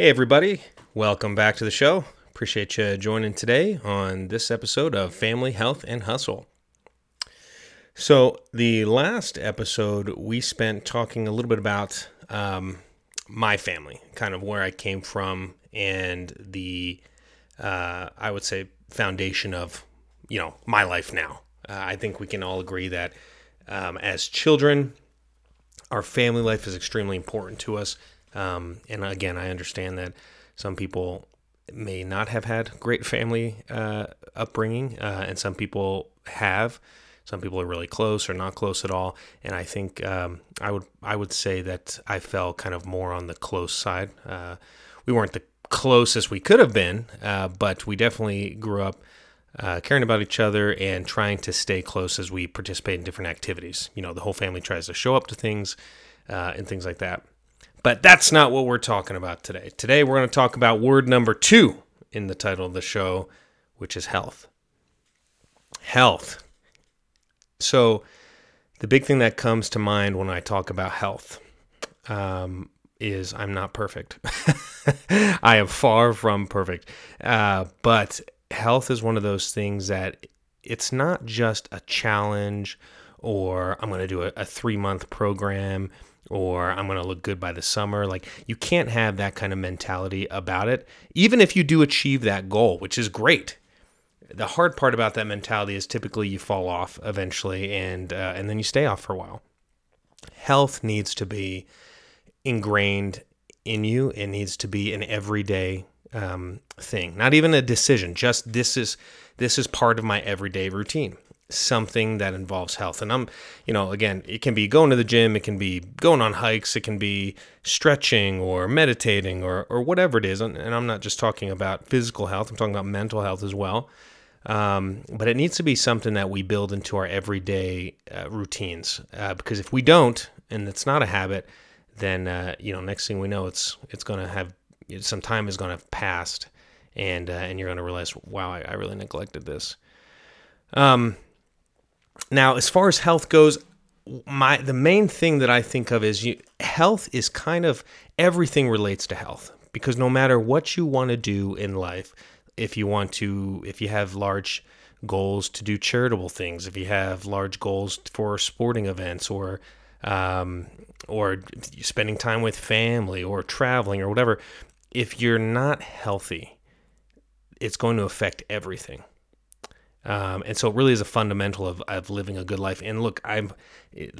Hey, everybody. Welcome back to the show. Appreciate you joining today on this episode of Family Health and Hustle. So, the last episode we spent talking a little bit about um, my family, kind of where I came from, and the, uh, I would say, foundation of, you know, my life now. Uh, I think we can all agree that um, as children, our family life is extremely important to us. Um, and again, I understand that some people may not have had great family uh, upbringing, uh, and some people have. Some people are really close or not close at all, and I think um, I would I would say that I fell kind of more on the close side. Uh, we weren't the closest we could have been, uh, but we definitely grew up uh, caring about each other and trying to stay close as we participate in different activities. You know, the whole family tries to show up to things uh, and things like that. But that's not what we're talking about today. Today, we're going to talk about word number two in the title of the show, which is health. Health. So, the big thing that comes to mind when I talk about health um, is I'm not perfect. I am far from perfect. Uh, but health is one of those things that it's not just a challenge or I'm going to do a, a three month program or I'm going to look good by the summer. Like, you can't have that kind of mentality about it, even if you do achieve that goal, which is great. The hard part about that mentality is typically you fall off eventually, and uh, and then you stay off for a while. Health needs to be ingrained in you. It needs to be an everyday um, thing, not even a decision. Just this is this is part of my everyday routine something that involves health. And I'm, you know, again, it can be going to the gym, it can be going on hikes, it can be stretching or meditating or, or whatever it is. And, I'm not just talking about physical health, I'm talking about mental health as well. Um, but it needs to be something that we build into our everyday uh, routines. Uh, because if we don't, and it's not a habit, then, uh, you know, next thing we know, it's, it's going to have some time is going to have passed and, uh, and you're going to realize, wow, I, I really neglected this. Um, now, as far as health goes, my the main thing that I think of is you, health is kind of everything relates to health because no matter what you want to do in life, if you want to, if you have large goals to do charitable things, if you have large goals for sporting events or um, or spending time with family or traveling or whatever, if you're not healthy, it's going to affect everything. Um, and so it really is a fundamental of, of living a good life. And look, I'm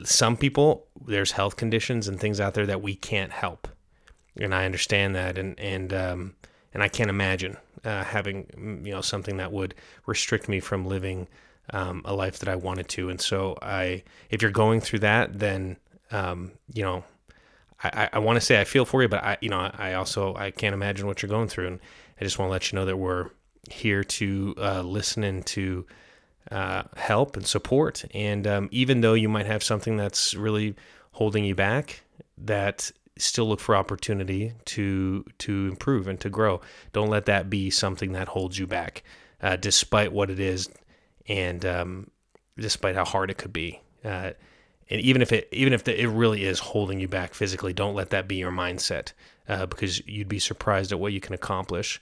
some people there's health conditions and things out there that we can't help, and I understand that, and and um, and I can't imagine uh, having mm, you know something that would restrict me from living um, a life that I wanted to. And so I, if you're going through that, then um, you know, I, I want to say I feel for you, but I you know I also I can't imagine what you're going through, and I just want to let you know that we're here to uh, listen and to uh, help and support. And um, even though you might have something that's really holding you back, that still look for opportunity to to improve and to grow. Don't let that be something that holds you back, uh, despite what it is, and um, despite how hard it could be. Uh, and even if it even if the, it really is holding you back physically, don't let that be your mindset, uh, because you'd be surprised at what you can accomplish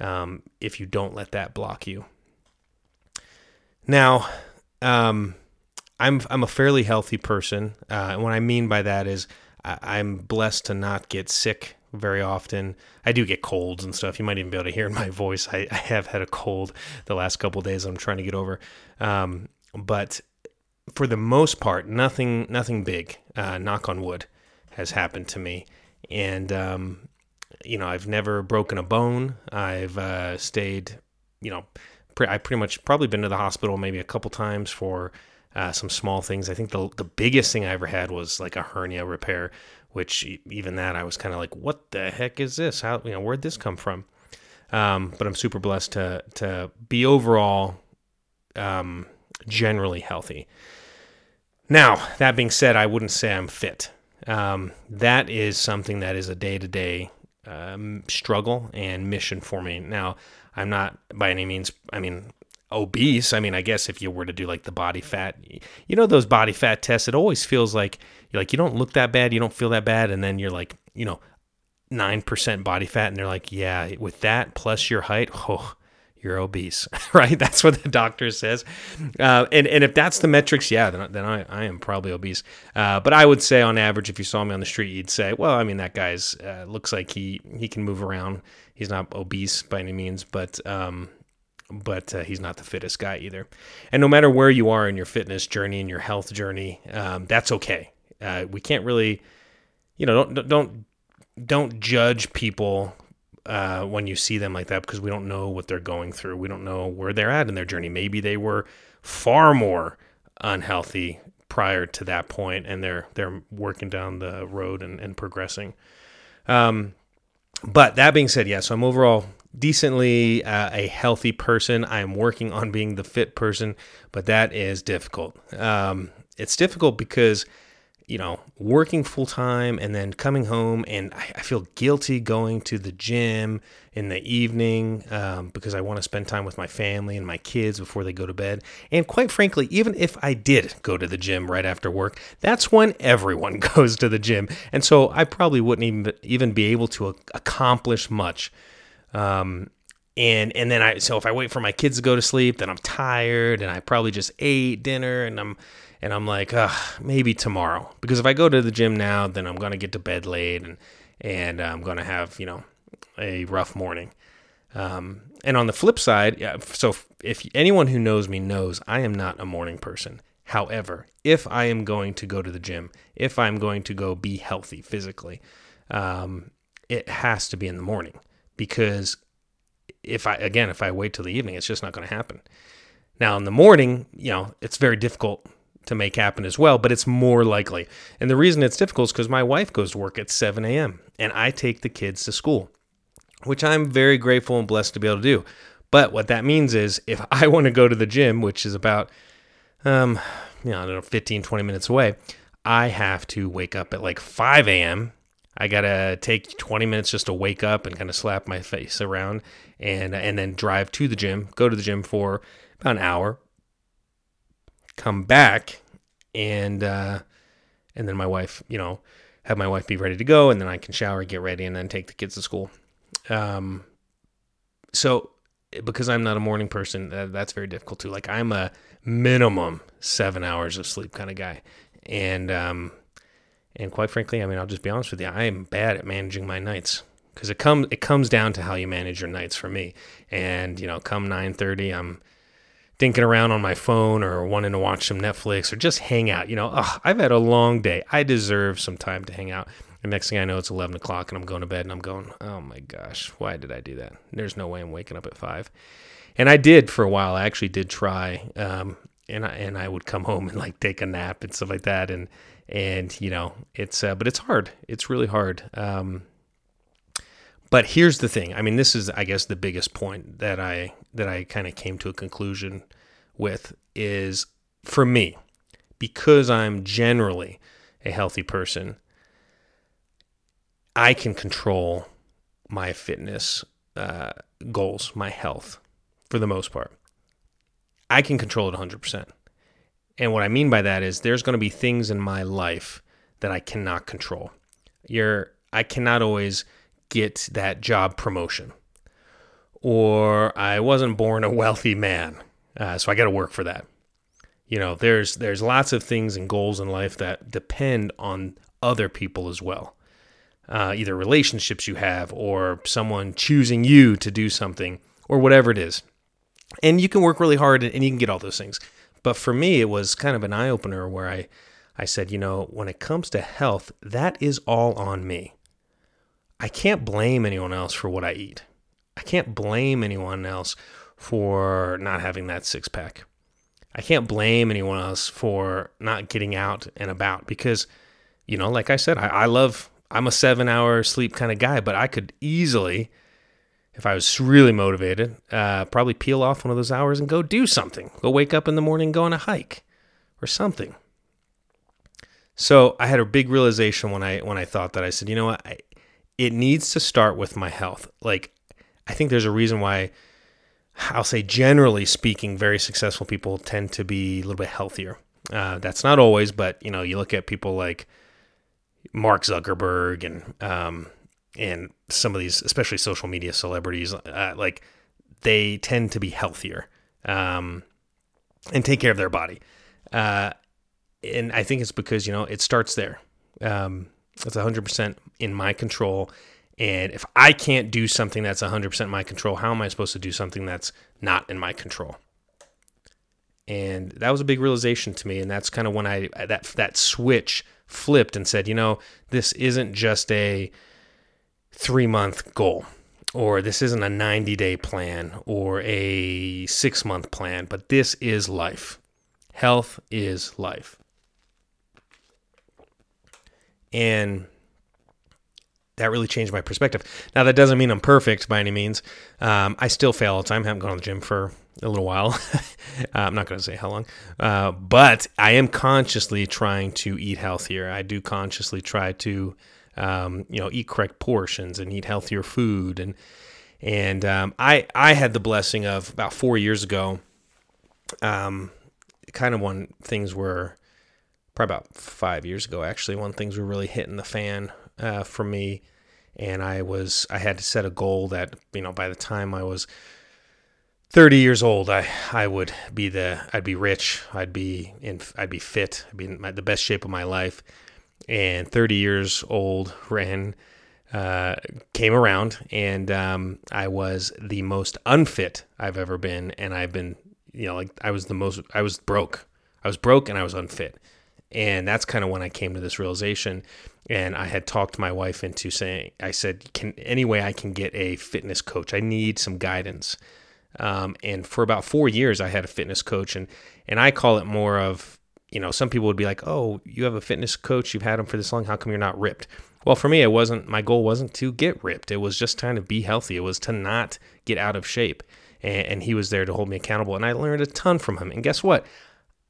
um, if you don't let that block you. Now, um, I'm I'm a fairly healthy person, uh, and what I mean by that is I, am blessed to not get sick very often. I do get colds and stuff. You might even be able to hear in my voice. I, I have had a cold the last couple days. I'm trying to get over, um, but for the most part, nothing nothing big. Uh, knock on wood has happened to me, and um, you know, I've never broken a bone. I've uh, stayed, you know, pre- I pretty much probably been to the hospital maybe a couple times for uh, some small things. I think the the biggest thing I ever had was like a hernia repair, which even that I was kind of like, what the heck is this? How you know where'd this come from? Um, but I'm super blessed to to be overall um, generally healthy. Now that being said, I wouldn't say I'm fit. Um, that is something that is a day to day um, struggle and mission for me. Now, I'm not by any means, I mean, obese. I mean, I guess if you were to do like the body fat, you know, those body fat tests, it always feels like you're like, you don't look that bad, you don't feel that bad. And then you're like, you know, 9% body fat and they're like, yeah, with that plus your height, oh, you're obese, right? That's what the doctor says. Uh, and, and if that's the metrics, yeah, then, then I, I am probably obese. Uh, but I would say on average, if you saw me on the street, you'd say, well, I mean, that guy's uh, looks like he, he can move around. He's not obese by any means, but, um, but uh, he's not the fittest guy either. And no matter where you are in your fitness journey and your health journey, um, that's okay. Uh, we can't really, you know, don't, don't, don't judge people uh, when you see them like that because we don't know what they're going through. We don't know where they're at in their journey. Maybe they were far more unhealthy prior to that point, and they're they're working down the road and, and progressing. Um, but that being said, yeah, so I'm overall decently uh, a healthy person. I am working on being the fit person, but that is difficult. Um, it's difficult because you know, working full time and then coming home, and I, I, feel guilty going to the gym in the evening um, because I want to spend time with my family and my kids before they go to bed. And quite frankly, even if I did go to the gym right after work, that's when everyone goes to the gym, and so I probably wouldn't even even be able to accomplish much. Um, and and then I so if I wait for my kids to go to sleep, then I'm tired, and I probably just ate dinner, and I'm and I'm like, maybe tomorrow. Because if I go to the gym now, then I'm gonna get to bed late and and I'm gonna have you know a rough morning. Um, and on the flip side, yeah, so if anyone who knows me knows I am not a morning person. However, if I am going to go to the gym, if I'm going to go be healthy physically, um, it has to be in the morning because if I again if I wait till the evening, it's just not going to happen. Now in the morning, you know, it's very difficult to make happen as well, but it's more likely. And the reason it's difficult is because my wife goes to work at 7 a.m. and I take the kids to school, which I'm very grateful and blessed to be able to do. But what that means is if I want to go to the gym, which is about, um, you know, I don't know, 15, 20 minutes away, I have to wake up at like 5 a.m. I gotta take 20 minutes just to wake up and kind of slap my face around and and then drive to the gym, go to the gym for about an hour, come back and uh, and then my wife, you know, have my wife be ready to go, and then I can shower, get ready, and then take the kids to school. Um, so because I'm not a morning person, uh, that's very difficult too. Like I'm a minimum seven hours of sleep kind of guy, and um, and quite frankly, I mean, I'll just be honest with you, I am bad at managing my nights because it comes it comes down to how you manage your nights for me. And you know, come nine thirty, I'm dinking around on my phone or wanting to watch some Netflix or just hang out. You know, ugh, I've had a long day. I deserve some time to hang out. And next thing I know, it's 11 o'clock and I'm going to bed and I'm going, oh my gosh, why did I do that? There's no way I'm waking up at five. And I did for a while. I actually did try. Um, and I, and I would come home and like take a nap and stuff like that. And, and, you know, it's, uh, but it's hard. It's really hard. Um, but here's the thing. I mean, this is, I guess, the biggest point that I that I kind of came to a conclusion with is for me, because I'm generally a healthy person, I can control my fitness uh, goals, my health, for the most part. I can control it 100%. And what I mean by that is there's going to be things in my life that I cannot control. You're, I cannot always get that job promotion. Or I wasn't born a wealthy man, uh, so I got to work for that. You know, there's there's lots of things and goals in life that depend on other people as well. Uh, either relationships you have or someone choosing you to do something or whatever it is. And you can work really hard and you can get all those things. But for me, it was kind of an eye opener where I, I said, you know, when it comes to health, that is all on me. I can't blame anyone else for what I eat. I can't blame anyone else for not having that six pack. I can't blame anyone else for not getting out and about because, you know, like I said, I, I love, I'm a seven hour sleep kind of guy, but I could easily, if I was really motivated, uh, probably peel off one of those hours and go do something. Go wake up in the morning, go on a hike or something. So I had a big realization when I when I thought that I said, you know what, I, it needs to start with my health. Like, I think there's a reason why I'll say, generally speaking, very successful people tend to be a little bit healthier. Uh, that's not always, but you know, you look at people like Mark Zuckerberg and um, and some of these, especially social media celebrities, uh, like they tend to be healthier um, and take care of their body. Uh, and I think it's because you know it starts there. Um, it's 100% in my control. And if I can't do something that's 100% my control, how am I supposed to do something that's not in my control? And that was a big realization to me. And that's kind of when I that that switch flipped and said, you know, this isn't just a three month goal, or this isn't a 90 day plan or a six month plan, but this is life. Health is life. And that really changed my perspective. Now, that doesn't mean I'm perfect by any means. Um, I still fail all the time. I haven't gone to the gym for a little while. uh, I'm not going to say how long, uh, but I am consciously trying to eat healthier. I do consciously try to, um, you know, eat correct portions and eat healthier food. And and um, I I had the blessing of about four years ago. Um, kind of when things were probably about five years ago actually when things were really hitting the fan uh, for me and i was i had to set a goal that you know by the time i was 30 years old, I, I would be the, I'd be rich. I'd be in, I'd be fit. I'd be in my, the best shape of my life. And 30 years old ran, uh, came around and, um, I was the most unfit I've ever been. And I've been, you know, like I was the most, I was broke. I was broke and I was unfit. And that's kind of when I came to this realization. And I had talked my wife into saying, I said, can any way I can get a fitness coach? I need some guidance. Um, and for about four years, I had a fitness coach, and and I call it more of you know some people would be like, oh, you have a fitness coach, you've had him for this long, how come you're not ripped? Well, for me, it wasn't. My goal wasn't to get ripped. It was just trying to be healthy. It was to not get out of shape, and, and he was there to hold me accountable. And I learned a ton from him. And guess what?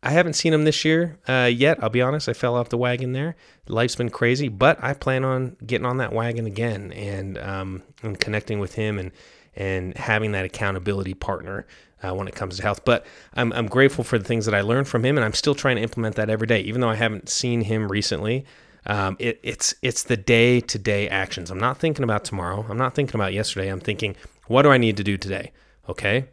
I haven't seen him this year uh, yet. I'll be honest. I fell off the wagon there. Life's been crazy, but I plan on getting on that wagon again and um, and connecting with him and and having that accountability partner uh, when it comes to health. But I'm, I'm grateful for the things that I learned from him, and I'm still trying to implement that every day, even though I haven't seen him recently. Um, it, it's it's the day to day actions. I'm not thinking about tomorrow. I'm not thinking about yesterday. I'm thinking, what do I need to do today? Okay.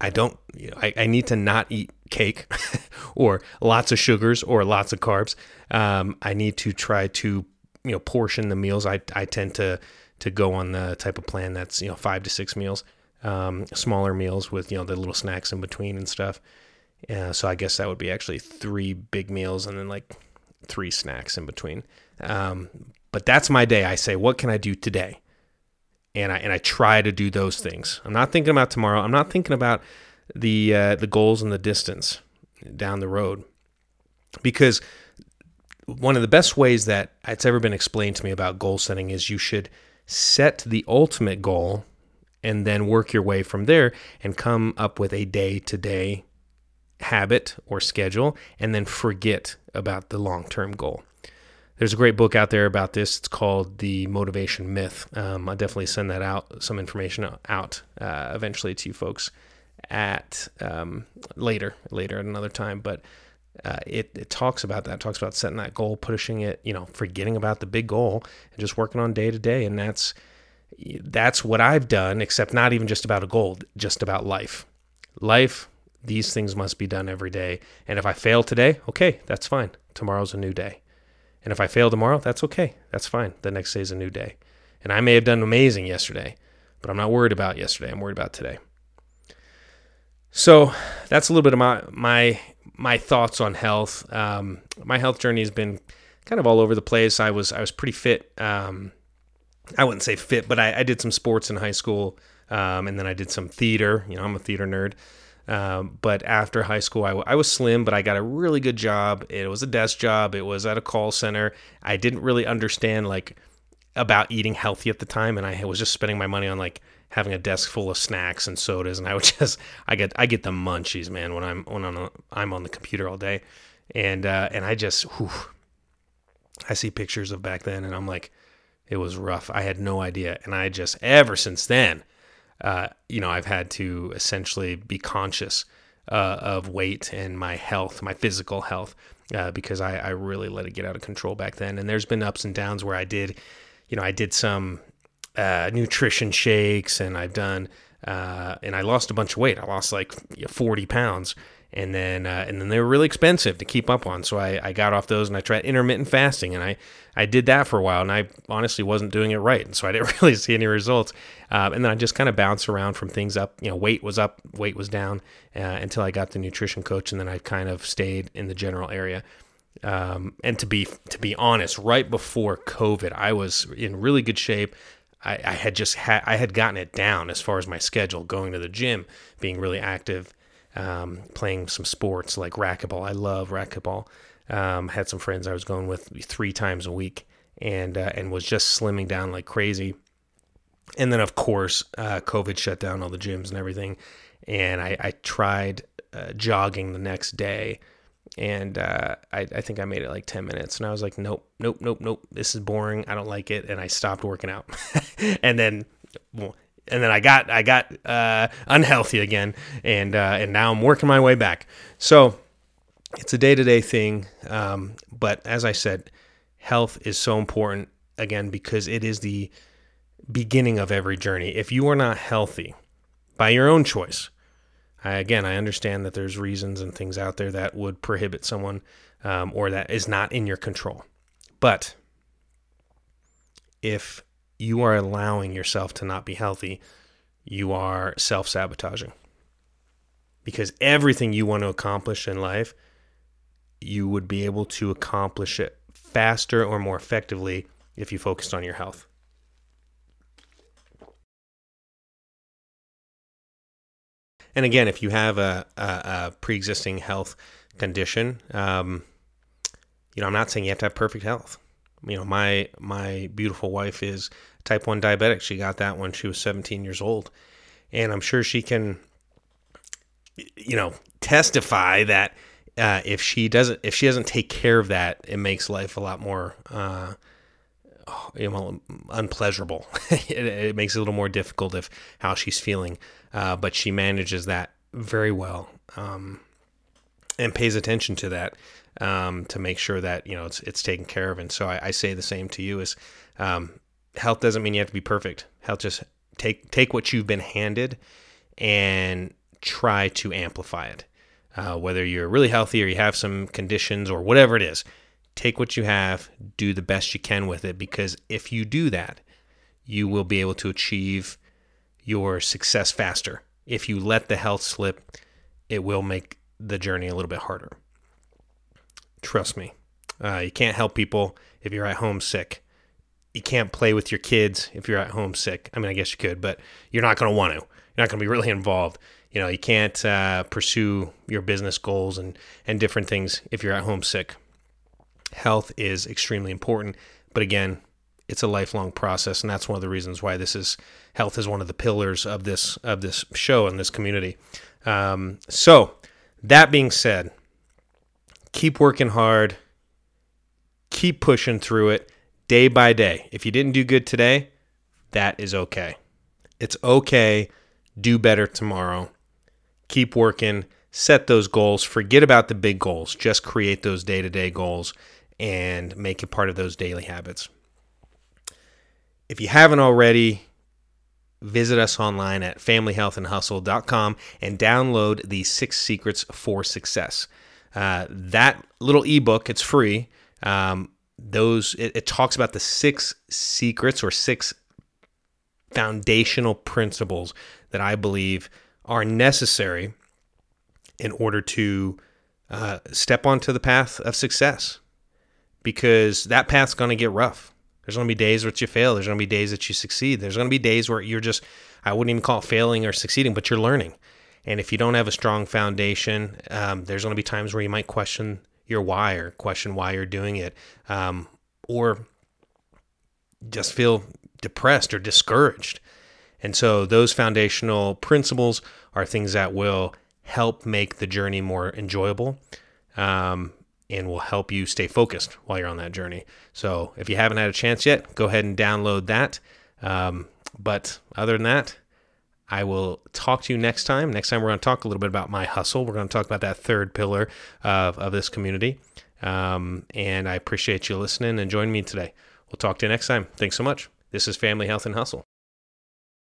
I don't. I, I need to not eat cake, or lots of sugars, or lots of carbs. Um, I need to try to you know portion the meals. I I tend to to go on the type of plan that's you know five to six meals, um, smaller meals with you know the little snacks in between and stuff. So I guess that would be actually three big meals and then like three snacks in between. Um, but that's my day. I say, what can I do today? And I and I try to do those things. I'm not thinking about tomorrow. I'm not thinking about the uh, the goals and the distance down the road, because one of the best ways that it's ever been explained to me about goal setting is you should set the ultimate goal and then work your way from there and come up with a day to day habit or schedule and then forget about the long term goal. There's a great book out there about this. It's called The Motivation Myth. Um, I'll definitely send that out, some information out uh, eventually to you folks at um, later, later at another time. But uh, it, it talks about that. It talks about setting that goal, pushing it, you know, forgetting about the big goal and just working on day to day. And that's that's what I've done, except not even just about a goal, just about life. Life, these things must be done every day. And if I fail today, okay, that's fine. Tomorrow's a new day. And if I fail tomorrow, that's okay. That's fine. The next day is a new day. And I may have done amazing yesterday, but I'm not worried about yesterday. I'm worried about today. So that's a little bit of my my my thoughts on health. Um, my health journey has been kind of all over the place. I was I was pretty fit. Um, I wouldn't say fit, but I, I, did some sports in high school, um, and then I did some theater. You know, I'm a theater nerd. Um, but after high school, I, I was slim, but I got a really good job. It was a desk job. It was at a call center. I didn't really understand like about eating healthy at the time, and I was just spending my money on like having a desk full of snacks and sodas, and I would just I get I get the munchies, man, when I'm when I'm I'm on the computer all day, and uh, and I just whew, I see pictures of back then, and I'm like, it was rough. I had no idea, and I just ever since then, uh, you know, I've had to essentially be conscious uh, of weight and my health, my physical health, uh, because I, I really let it get out of control back then. And there's been ups and downs where I did you know, I did some uh, nutrition shakes and I've done, uh, and I lost a bunch of weight. I lost like 40 pounds. And then, uh, and then they were really expensive to keep up on. So I, I got off those and I tried intermittent fasting and I, I did that for a while and I honestly wasn't doing it right. And so I didn't really see any results. Um, and then I just kind of bounced around from things up, you know, weight was up, weight was down uh, until I got the nutrition coach. And then I kind of stayed in the general area. Um, and to be to be honest, right before COVID, I was in really good shape. I, I had just had I had gotten it down as far as my schedule, going to the gym, being really active, um, playing some sports like racquetball. I love racquetball. Um, had some friends I was going with three times a week, and uh, and was just slimming down like crazy. And then of course, uh, COVID shut down all the gyms and everything, and I, I tried uh, jogging the next day and uh, I, I, think I made it like 10 minutes and I was like, nope, nope, nope, nope. This is boring. I don't like it. And I stopped working out. and then, well, and then I got, I got uh, unhealthy again. And, uh, and now I'm working my way back. So it's a day to day thing. Um, but as I said, health is so important again, because it is the beginning of every journey. If you are not healthy by your own choice, I, again, I understand that there's reasons and things out there that would prohibit someone um, or that is not in your control. But if you are allowing yourself to not be healthy, you are self sabotaging. Because everything you want to accomplish in life, you would be able to accomplish it faster or more effectively if you focused on your health. And again, if you have a, a, a pre-existing health condition, um, you know, I'm not saying you have to have perfect health. You know, my my beautiful wife is type one diabetic. She got that when she was 17 years old, and I'm sure she can, you know, testify that uh, if she doesn't if she doesn't take care of that, it makes life a lot more. Uh, you know, unpleasurable. it, it, makes it a little more difficult if how she's feeling, uh, but she manages that very well um, and pays attention to that um, to make sure that you know it's it's taken care of. And so I, I say the same to you: is um, health doesn't mean you have to be perfect. Health just take take what you've been handed and try to amplify it. Uh, whether you're really healthy or you have some conditions or whatever it is, take what you have, do the best you can with it, because if you do that, you will be able to achieve your success faster. If you let the health slip, it will make the journey a little bit harder. Trust me. Uh, you can't help people if you're at home sick. You can't play with your kids if you're at home sick. I mean, I guess you could, but you're not going to want to. You're not going to be really involved. You know, you can't uh, pursue your business goals and, and different things if you're at home sick health is extremely important. But again, it's a lifelong process, and that's one of the reasons why this is health is one of the pillars of this of this show and this community. Um, so, that being said, keep working hard, keep pushing through it day by day. If you didn't do good today, that is okay. It's okay. Do better tomorrow. Keep working. Set those goals. Forget about the big goals. Just create those day to day goals and make it part of those daily habits. If you haven't already, visit us online at familyhealthandhustle.com and download the six secrets for success. Uh, that little ebook, it's free. Um, those it, it talks about the six secrets or six foundational principles that I believe are necessary in order to uh, step onto the path of success because that path's going to get rough. There's going to be days where you fail. There's going to be days that you succeed. There's going to be days where you're just, I wouldn't even call it failing or succeeding, but you're learning. And if you don't have a strong foundation, um, there's going to be times where you might question your why or question why you're doing it, um, or just feel depressed or discouraged. And so, those foundational principles are things that will help make the journey more enjoyable. Um, and will help you stay focused while you're on that journey. So if you haven't had a chance yet, go ahead and download that. Um, but other than that, I will talk to you next time. Next time, we're going to talk a little bit about my hustle. We're going to talk about that third pillar of, of this community. Um, and I appreciate you listening and joining me today. We'll talk to you next time. Thanks so much. This is Family Health and Hustle.